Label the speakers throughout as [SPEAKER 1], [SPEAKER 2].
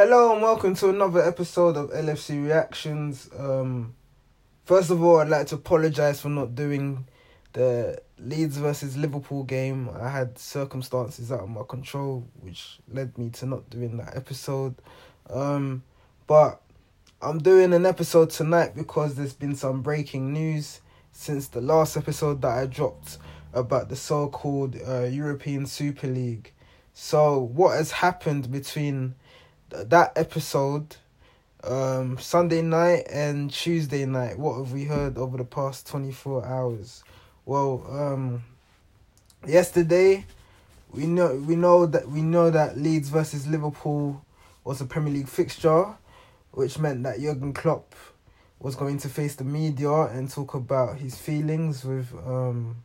[SPEAKER 1] Hello and welcome to another episode of LFC Reactions. Um, first of all, I'd like to apologise for not doing the Leeds versus Liverpool game. I had circumstances out of my control, which led me to not doing that episode. Um, but I'm doing an episode tonight because there's been some breaking news since the last episode that I dropped about the so-called uh, European Super League. So what has happened between that episode, um, Sunday night and Tuesday night? What have we heard over the past twenty four hours? Well, um, yesterday we know we know that we know that Leeds versus Liverpool was a Premier League fixture, which meant that Jurgen Klopp was going to face the media and talk about his feelings with um,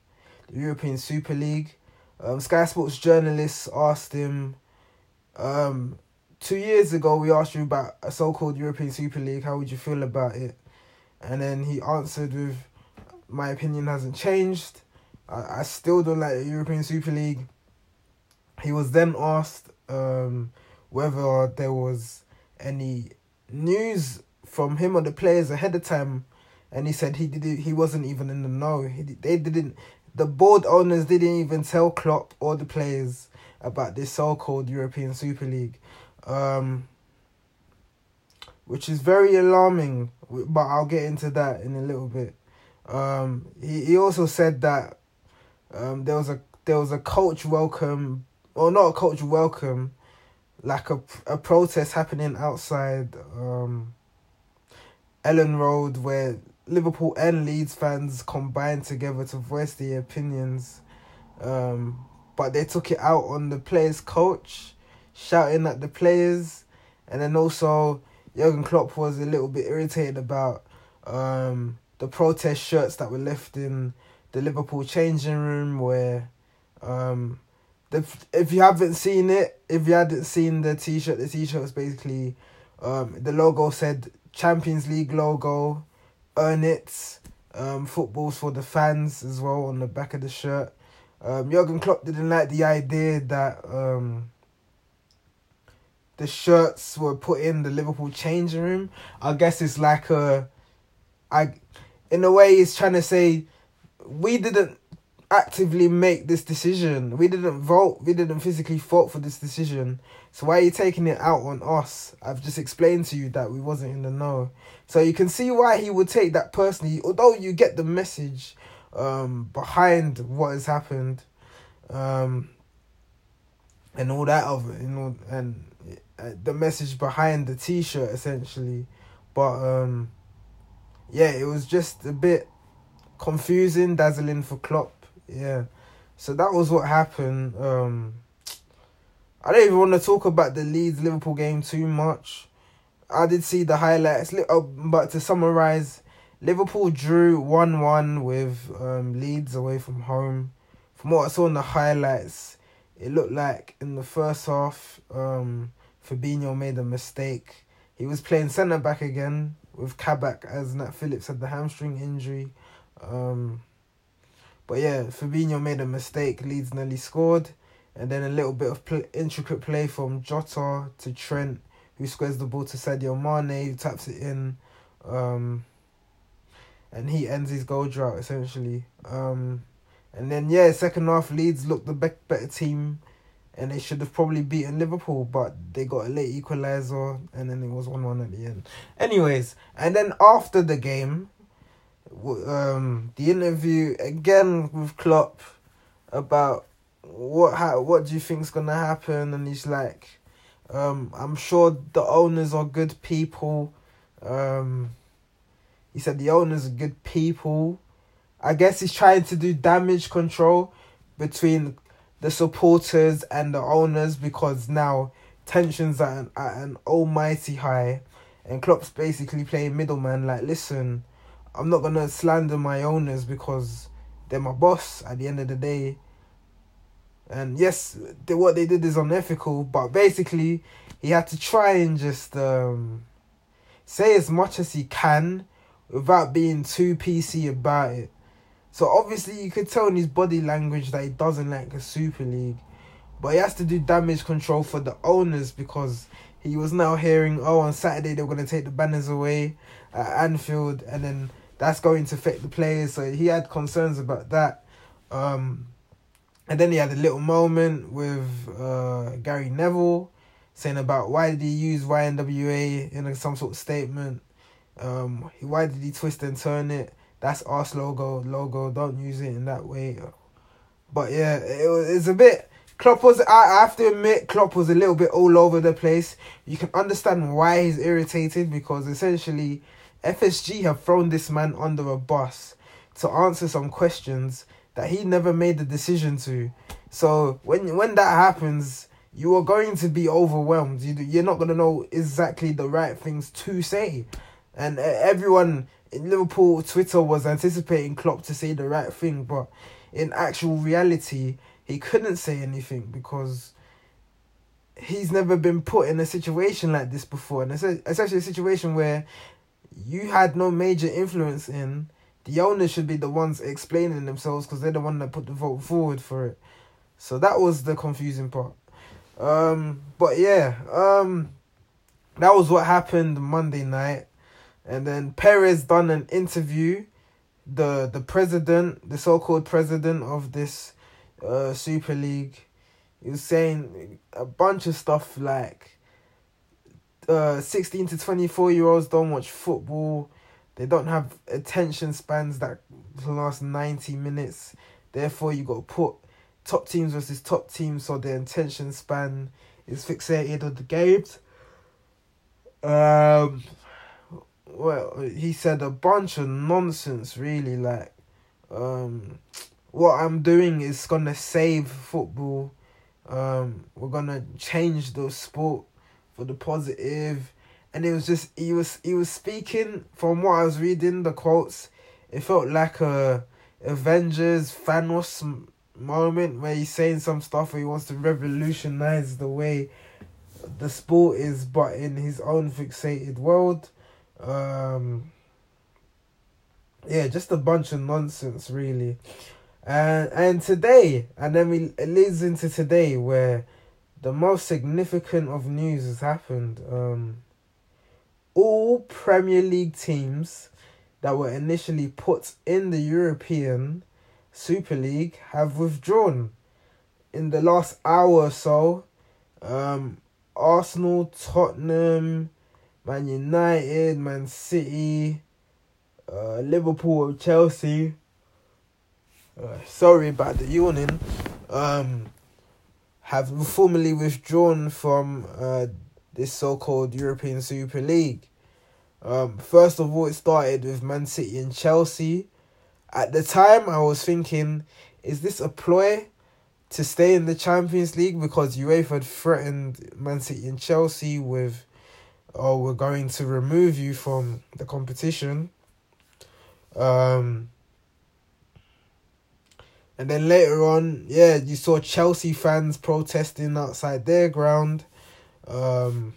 [SPEAKER 1] the European Super League. Um, Sky Sports journalists asked him, um, two years ago, we asked you about a so called European Super League. How would you feel about it? And then he answered with, My opinion hasn't changed. I, I still don't like the European Super League. He was then asked um, whether there was any news from him or the players ahead of time, and he said he did he wasn't even in the know. He they didn't the board owners didn't even tell Klopp or the players about this so-called European Super League, um, which is very alarming. But I'll get into that in a little bit. Um, he he also said that um, there was a there was a coach welcome or not a coach welcome, like a a protest happening outside um, Elland Road where Liverpool and Leeds fans combined together to voice their opinions. Um, but they took it out on the players' coach, shouting at the players, and then also Jurgen Klopp was a little bit irritated about um, the protest shirts that were left in the Liverpool changing room. Where, um, the if you haven't seen it, if you hadn't seen the t shirt, the t shirt was basically um, the logo said Champions League logo earn it. Um, footballs for the fans as well on the back of the shirt. Um, Jurgen Klopp didn't like the idea that um, the shirts were put in the Liverpool changing room. I guess it's like a, I, in a way, he's trying to say, we didn't actively make this decision. We didn't vote. We didn't physically vote for this decision. So why are you taking it out on us? I've just explained to you that we wasn't in the know. So you can see why he would take that personally, although you get the message um, behind what has happened, um, and all that of it, you know, and uh, the message behind the T-shirt essentially, but um, yeah, it was just a bit confusing, dazzling for Klopp. Yeah, so that was what happened. Um, I don't even want to talk about the Leeds Liverpool game too much. I did see the highlights, uh, but to summarize, Liverpool drew one one with um, Leeds away from home. From what I saw in the highlights, it looked like in the first half, um, Fabinho made a mistake. He was playing centre back again with Kabak as Nat Phillips had the hamstring injury. Um, but yeah, Fabinho made a mistake. Leeds nearly scored. And then a little bit of play, intricate play from Jota to Trent, who squares the ball to Sadio Mane, who taps it in. Um, and he ends his goal drought, essentially. Um, and then, yeah, second half, Leeds looked the be- better team. And they should have probably beaten Liverpool, but they got a late equaliser, and then it was 1 1 at the end. Anyways, and then after the game, um, the interview again with Klopp about what how what do you think's gonna happen, and he's like, um, I'm sure the owners are good people. Um, he said the owners are good people. I guess he's trying to do damage control between the supporters and the owners because now tensions are at an, at an almighty high, and Klopp's basically playing middleman. Like, listen, I'm not gonna slander my owners because they're my boss at the end of the day. And yes, the, what they did is unethical, but basically, he had to try and just um, say as much as he can without being too PC about it. So obviously, you could tell in his body language that he doesn't like a Super League. but he has to do damage control for the owners because he was now hearing, oh, on Saturday they're going to take the banners away at Anfield, and then that's going to affect the players. So he had concerns about that. Um, and then he had a little moment with uh, Gary Neville saying about why did he use YNWA in some sort of statement. Um, why did he twist and turn it? That's us logo, logo. Don't use it in that way. But yeah, it was it's a bit. Klopp was. I, I have to admit, Klopp was a little bit all over the place. You can understand why he's irritated because essentially, FSG have thrown this man under a bus to answer some questions that he never made the decision to. So when when that happens, you are going to be overwhelmed. You you're not gonna know exactly the right things to say, and uh, everyone Liverpool Twitter was anticipating Klopp to say the right thing, but in actual reality, he couldn't say anything because he's never been put in a situation like this before, and it's, a situation where you had no major influence in. The owners should be the ones explaining themselves because they're the one that put the vote forward for it. So that was the confusing part. Um, but yeah, um, that was what happened Monday night, and then Perez done an interview. The the president, the so called president of this uh Super League, he was saying a bunch of stuff like uh 16 to 24 year olds don't watch football they don't have attention spans that last 90 minutes therefore you got to put top teams versus top teams, so their attention span is fixated on the games. Um, well, he said a bunch of nonsense, really. Like, um, what I'm doing is gonna save football. Um, we're gonna change the sport for the positive, and it was just he was he was speaking from what I was reading the quotes. It felt like a Avengers Thanos moment where he's saying some stuff where he wants to revolutionize the way the sport is, but in his own fixated world. Um, yeah, just a bunch of nonsense, really. And and today, and then we it leads into today where the most significant of news has happened. Um, all Premier League teams that were initially put in the European Super League have withdrawn in the last hour or so. Um, Arsenal, Tottenham, Man United, Man City, uh, Liverpool, Chelsea. Uh, sorry about the yawning. Um, have formally withdrawn from uh, this so-called European Super League. Um, first of all, it started with Man City and Chelsea. At the time, I was thinking, is this a ploy to stay in the Champions League because UEFA had threatened Man City and Chelsea with, oh, we're going to remove you from the competition. Um, and then later on, yeah, you saw Chelsea fans protesting outside their ground. Um,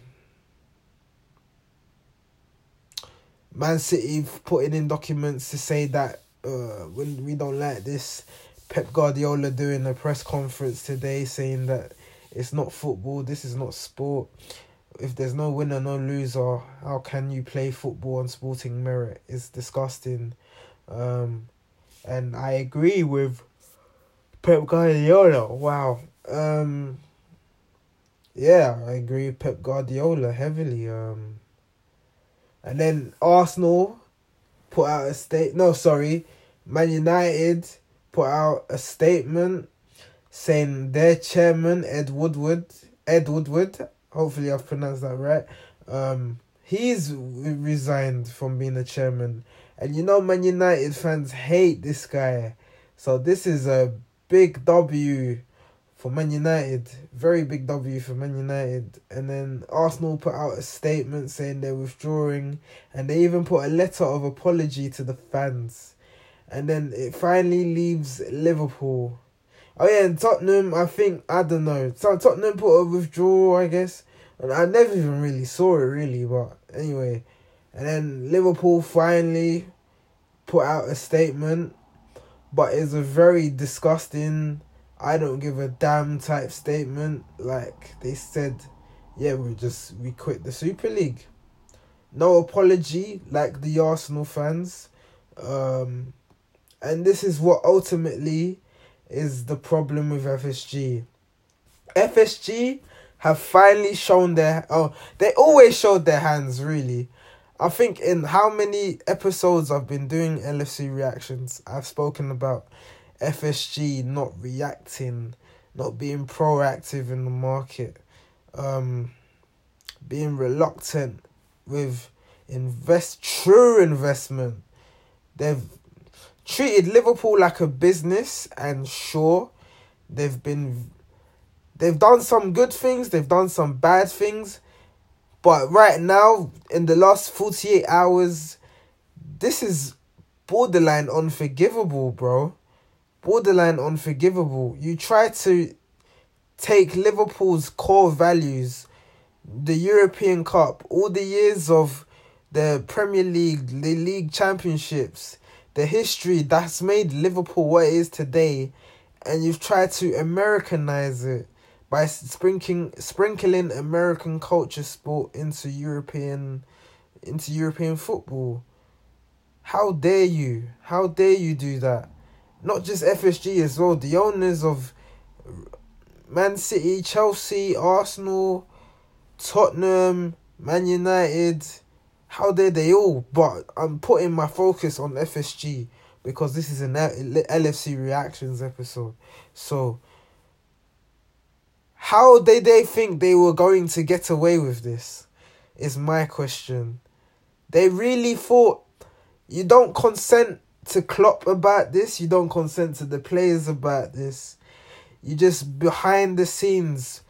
[SPEAKER 1] Man City putting in documents to say that uh, we don't like this. Pep Guardiola doing a press conference today saying that it's not football, this is not sport. If there's no winner, no loser, how can you play football on sporting merit? It's disgusting. Um, and I agree with Pep Guardiola. Wow. Um, yeah, I agree with Pep Guardiola heavily. Um, and then Arsenal put out a state. No, sorry, Man United put out a statement saying their chairman Ed Woodward, Ed Woodward, hopefully I've pronounced that right. Um, he's resigned from being a chairman, and you know Man United fans hate this guy, so this is a big W for Man United. Very big W for Man United. And then Arsenal put out a statement saying they're withdrawing, and they even put a letter of apology to the fans and then it finally leaves Liverpool. Oh yeah, and Tottenham. I think I don't know. So Tottenham put a withdrawal, I guess. And I never even really saw it really, but anyway. And then Liverpool finally put out a statement, but it's a very disgusting I don't give a damn type statement. Like they said, yeah, we just we quit the Super League. No apology, like the Arsenal fans. Um, and this is what ultimately is the problem with FSG. FSG have finally shown their oh they always showed their hands really. I think in how many episodes I've been doing LFC reactions, I've spoken about FSG not reacting, not being proactive in the market, um, being reluctant with invest true investment. They've treated Liverpool like a business, and sure, they've been they've done some good things, they've done some bad things, but right now in the last forty eight hours, this is borderline unforgivable, bro. Borderline unforgivable. You try to take Liverpool's core values, the European Cup, all the years of the Premier League, the league championships, the history that's made Liverpool what it is today, and you've tried to Americanize it by sprinkling sprinkling American culture sport into European into European football. How dare you? How dare you do that? Not just FSG as well, the owners of Man City, Chelsea, Arsenal, Tottenham, Man United, how dare they all? But I'm putting my focus on FSG because this is an LFC reactions episode. So, how did they think they were going to get away with this? Is my question. They really thought you don't consent to Klopp about this, you don't consent to the players about this. You just behind the scenes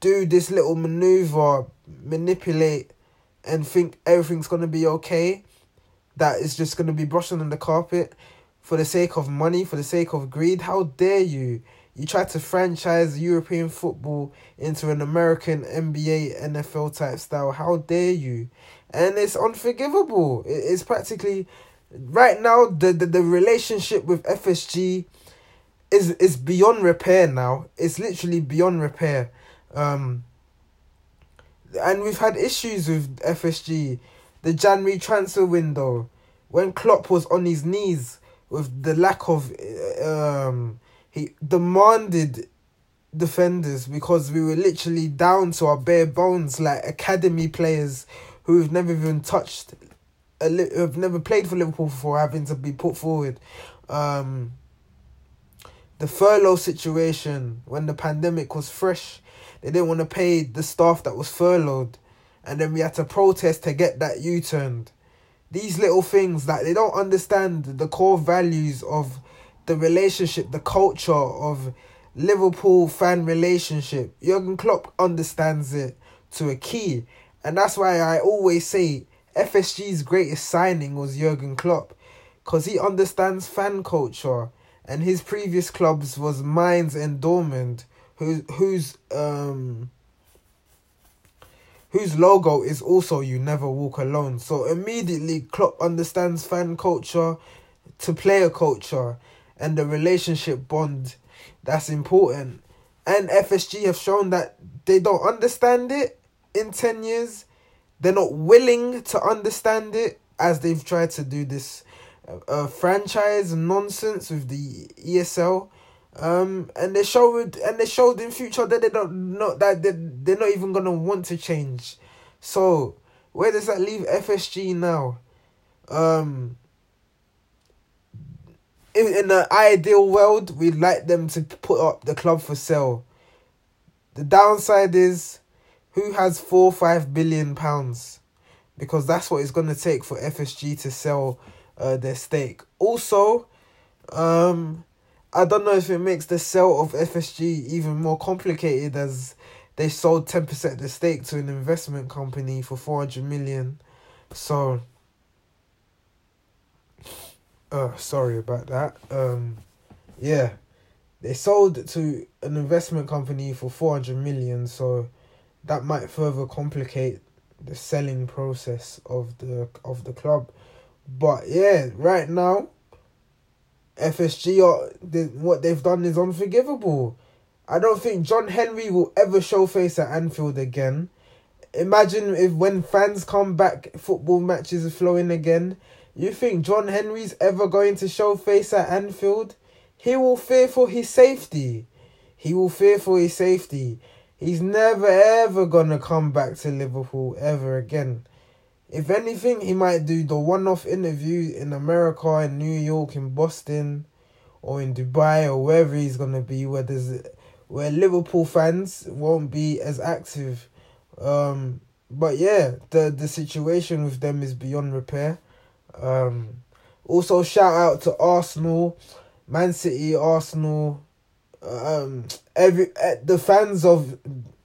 [SPEAKER 1] do this little maneuver, manipulate and think everything's gonna be okay, that is just gonna be brushing on the carpet for the sake of money, for the sake of greed. How dare you? You try to franchise European football into an American NBA, NFL type style. How dare you? And it's unforgivable. It's practically right now the, the, the relationship with FSG is is beyond repair now. It's literally beyond repair. Um and we've had issues with FSG, the January transfer window, when Klopp was on his knees with the lack of um he demanded defenders because we were literally down to our bare bones like academy players who've never even touched a li- have never played for Liverpool before having to be put forward. Um the furlough situation when the pandemic was fresh they didn't want to pay the staff that was furloughed. And then we had to protest to get that U turned. These little things that they don't understand the core values of the relationship, the culture of Liverpool fan relationship. Jurgen Klopp understands it to a key. And that's why I always say FSG's greatest signing was Jurgen Klopp. Because he understands fan culture. And his previous clubs was Mainz and Dortmund whose whose um whose logo is also you never walk alone. So immediately Klopp understands fan culture to player culture and the relationship bond that's important. And FSG have shown that they don't understand it in 10 years. They're not willing to understand it as they've tried to do this uh franchise nonsense with the ESL um, and they showed and they showed in future that they don't not that they they're not even gonna want to change. So where does that leave FSG now? Um, in in an ideal world, we'd like them to put up the club for sale. The downside is, who has four five billion pounds, because that's what it's gonna take for FSG to sell, uh, their stake. Also, um I don't know if it makes the sale of FSG even more complicated as they sold 10% of the stake to an investment company for 400 million. So uh sorry about that. Um yeah. They sold it to an investment company for 400 million, so that might further complicate the selling process of the of the club. But yeah, right now FSG are the, what they've done is unforgivable. I don't think John Henry will ever show face at Anfield again. Imagine if when fans come back, football matches are flowing again. You think John Henry's ever going to show face at Anfield? He will fear for his safety. He will fear for his safety. He's never ever gonna come back to Liverpool ever again. If anything, he might do the one off interview in America, in New York, in Boston, or in Dubai, or wherever he's gonna be, where there's where Liverpool fans won't be as active. Um, but yeah, the the situation with them is beyond repair. Um, also, shout out to Arsenal, Man City, Arsenal, um, every eh, the fans of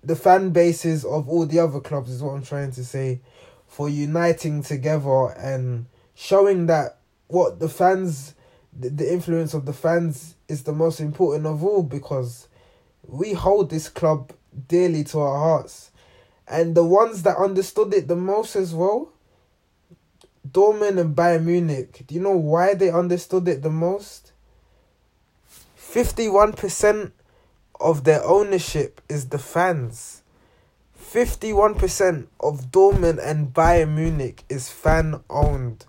[SPEAKER 1] the fan bases of all the other clubs is what I'm trying to say, for uniting together and showing that what the fans, the, the influence of the fans is the most important of all because we hold this club dearly to our hearts. And the ones that understood it the most as well, Dortmund and Bayern Munich. Do you know why they understood it the most? 51% of their ownership is the fans. 51% of Dortmund and Bayern Munich is fan owned.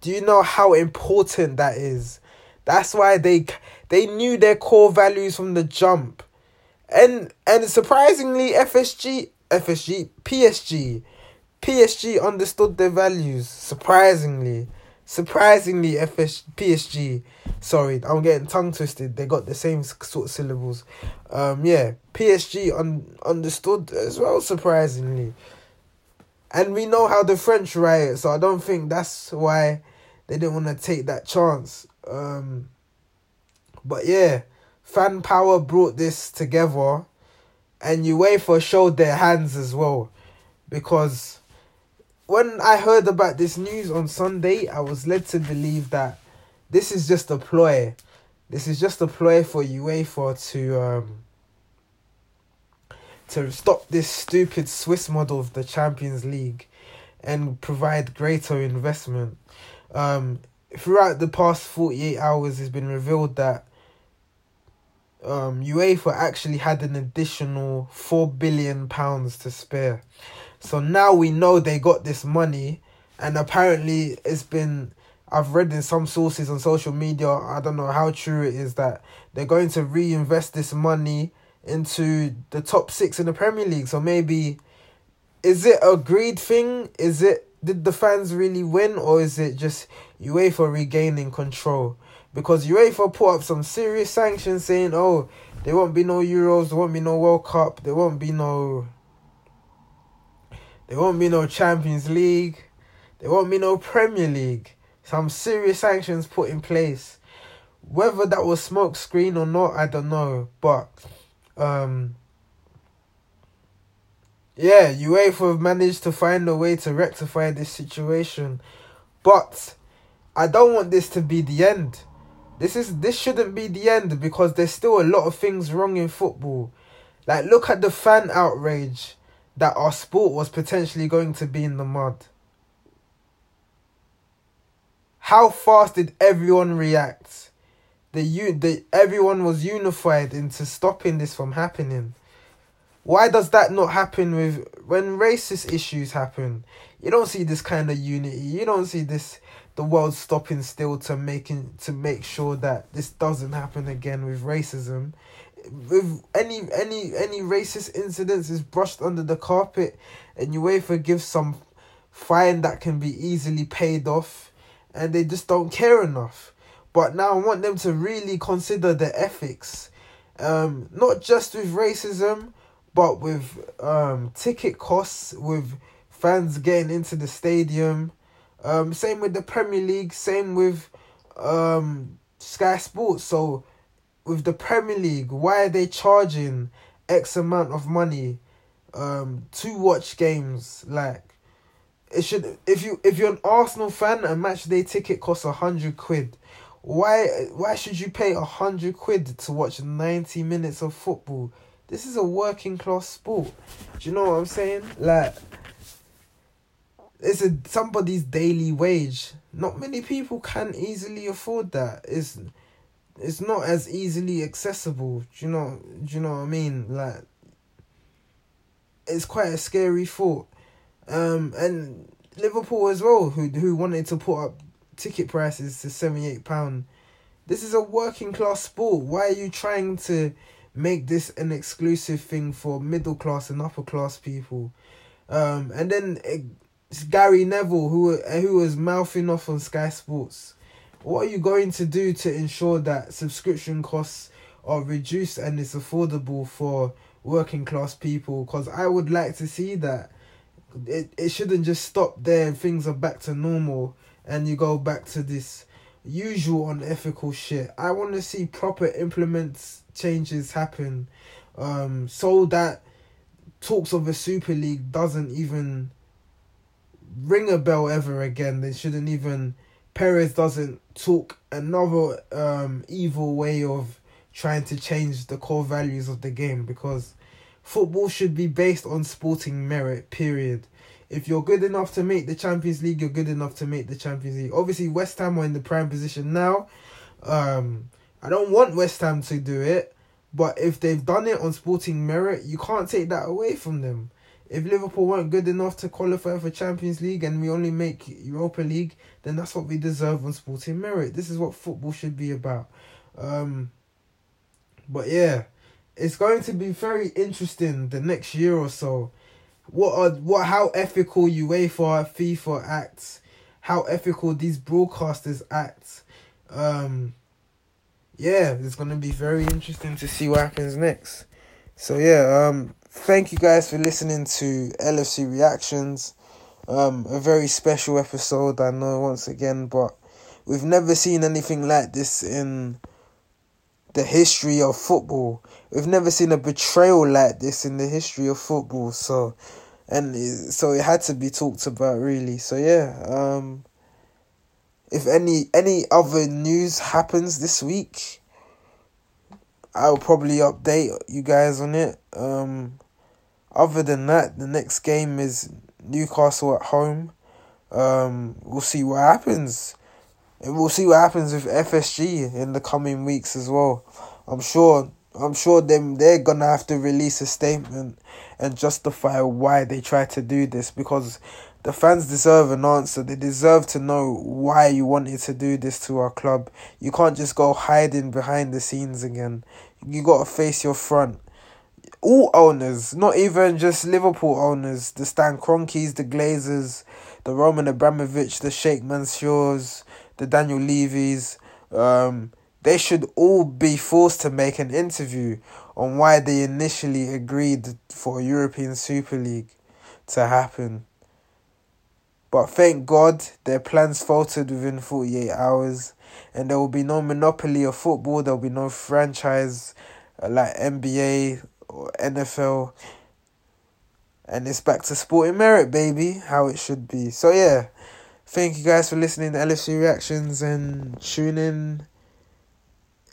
[SPEAKER 1] Do you know how important that is? That's why they they knew their core values from the jump. And and surprisingly FSG FSG PSG PSG understood their values surprisingly. Surprisingly FSG PSG sorry, I'm getting tongue twisted. They got the same sort of syllables. Um yeah, PSG un- understood as well surprisingly. And we know how the French riot, so I don't think that's why they didn't want to take that chance. Um, but yeah, fan power brought this together, and UEFA showed their hands as well, because when I heard about this news on Sunday, I was led to believe that this is just a ploy. This is just a ploy for UEFA to um to stop this stupid Swiss model of the Champions League and provide greater investment. Um, throughout the past 48 hours, it's been revealed that um, UEFA actually had an additional four billion pounds to spare. So now we know they got this money, and apparently it's been. I've read in some sources on social media. I don't know how true it is that they're going to reinvest this money into the top six in the Premier League. So maybe, is it a greed thing? Is it did the fans really win, or is it just UEFA regaining control? Because UEFA put up some serious sanctions saying, oh, there won't be no Euros, there won't be no World Cup, there won't be no. There won't be no Champions League, there won't be no Premier League. Some serious sanctions put in place. Whether that was smoke screen or not, I don't know. But um yeah, UEFA have managed to find a way to rectify this situation. But I don't want this to be the end. This is this shouldn't be the end because there's still a lot of things wrong in football. Like look at the fan outrage that our sport was potentially going to be in the mud. How fast did everyone react? The you the everyone was unified into stopping this from happening. Why does that not happen with when racist issues happen? You don't see this kind of unity. You don't see this the world stopping still to making to make sure that this doesn't happen again with racism. With any any any racist incidents is brushed under the carpet and UEFA gives some fine that can be easily paid off and they just don't care enough. But now I want them to really consider the ethics. Um, not just with racism, but with um ticket costs, with fans getting into the stadium, um, same with the Premier League, same with um Sky Sports. So with the Premier League, why are they charging X amount of money um to watch games? Like it should if you if you're an Arsenal fan, a match day ticket costs a hundred quid. Why why should you pay a hundred quid to watch ninety minutes of football? This is a working class sport. Do you know what I'm saying? Like, it's a somebody's daily wage. Not many people can easily afford that. It's it's not as easily accessible. Do you know? Do you know what I mean? Like, it's quite a scary thought. Um, and Liverpool as well, who who wanted to put up ticket prices to seventy eight pound. This is a working class sport. Why are you trying to make this an exclusive thing for middle class and upper class people? Um, and then it, Gary Neville, who who was mouthing off on Sky Sports. What are you going to do to ensure that subscription costs are reduced and it's affordable for working class people? Because I would like to see that. It it shouldn't just stop there and things are back to normal and you go back to this usual unethical shit. I want to see proper implements changes happen, um, so that talks of a super league doesn't even ring a bell ever again. They shouldn't even. Perez doesn't talk another um, evil way of trying to change the core values of the game because football should be based on sporting merit. Period. If you're good enough to make the Champions League, you're good enough to make the Champions League. Obviously, West Ham are in the prime position now. Um, I don't want West Ham to do it, but if they've done it on sporting merit, you can't take that away from them if Liverpool weren't good enough to qualify for Champions League and we only make Europa League, then that's what we deserve on sporting merit. This is what football should be about. Um, but yeah, it's going to be very interesting the next year or so. What are what how ethical UEFA, FIFA acts, how ethical these broadcasters act. Um, yeah, it's gonna be very interesting to see what happens next. So yeah, um, thank you guys for listening to LFC Reactions. Um, a very special episode, I know, once again, but we've never seen anything like this in the history of football. We've never seen a betrayal like this in the history of football. So, and so it had to be talked about, really. So yeah, um, if any any other news happens this week, I'll probably update you guys on it. Um, other than that, the next game is Newcastle at home. Um, we'll see what happens. And we'll see what happens with FSG in the coming weeks as well. I'm sure I'm sure them they're gonna have to release a statement and justify why they tried to do this because the fans deserve an answer. They deserve to know why you wanted to do this to our club. You can't just go hiding behind the scenes again. You gotta face your front all owners, not even just Liverpool owners, the Stan Kroenkes, the Glazers, the Roman Abramovich, the Sheikh Mansours, the Daniel Levy's, um, they should all be forced to make an interview on why they initially agreed for European Super League to happen. But thank God their plans faltered within 48 hours and there will be no monopoly of football, there will be no franchise uh, like NBA or NFL. And it's back to sporting merit, baby, how it should be. So yeah, thank you guys for listening to LFC reactions and tune in.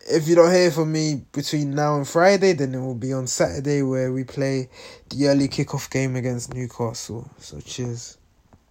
[SPEAKER 1] If you don't hear from me between now and Friday, then it will be on Saturday where we play the early kickoff game against Newcastle. So cheers.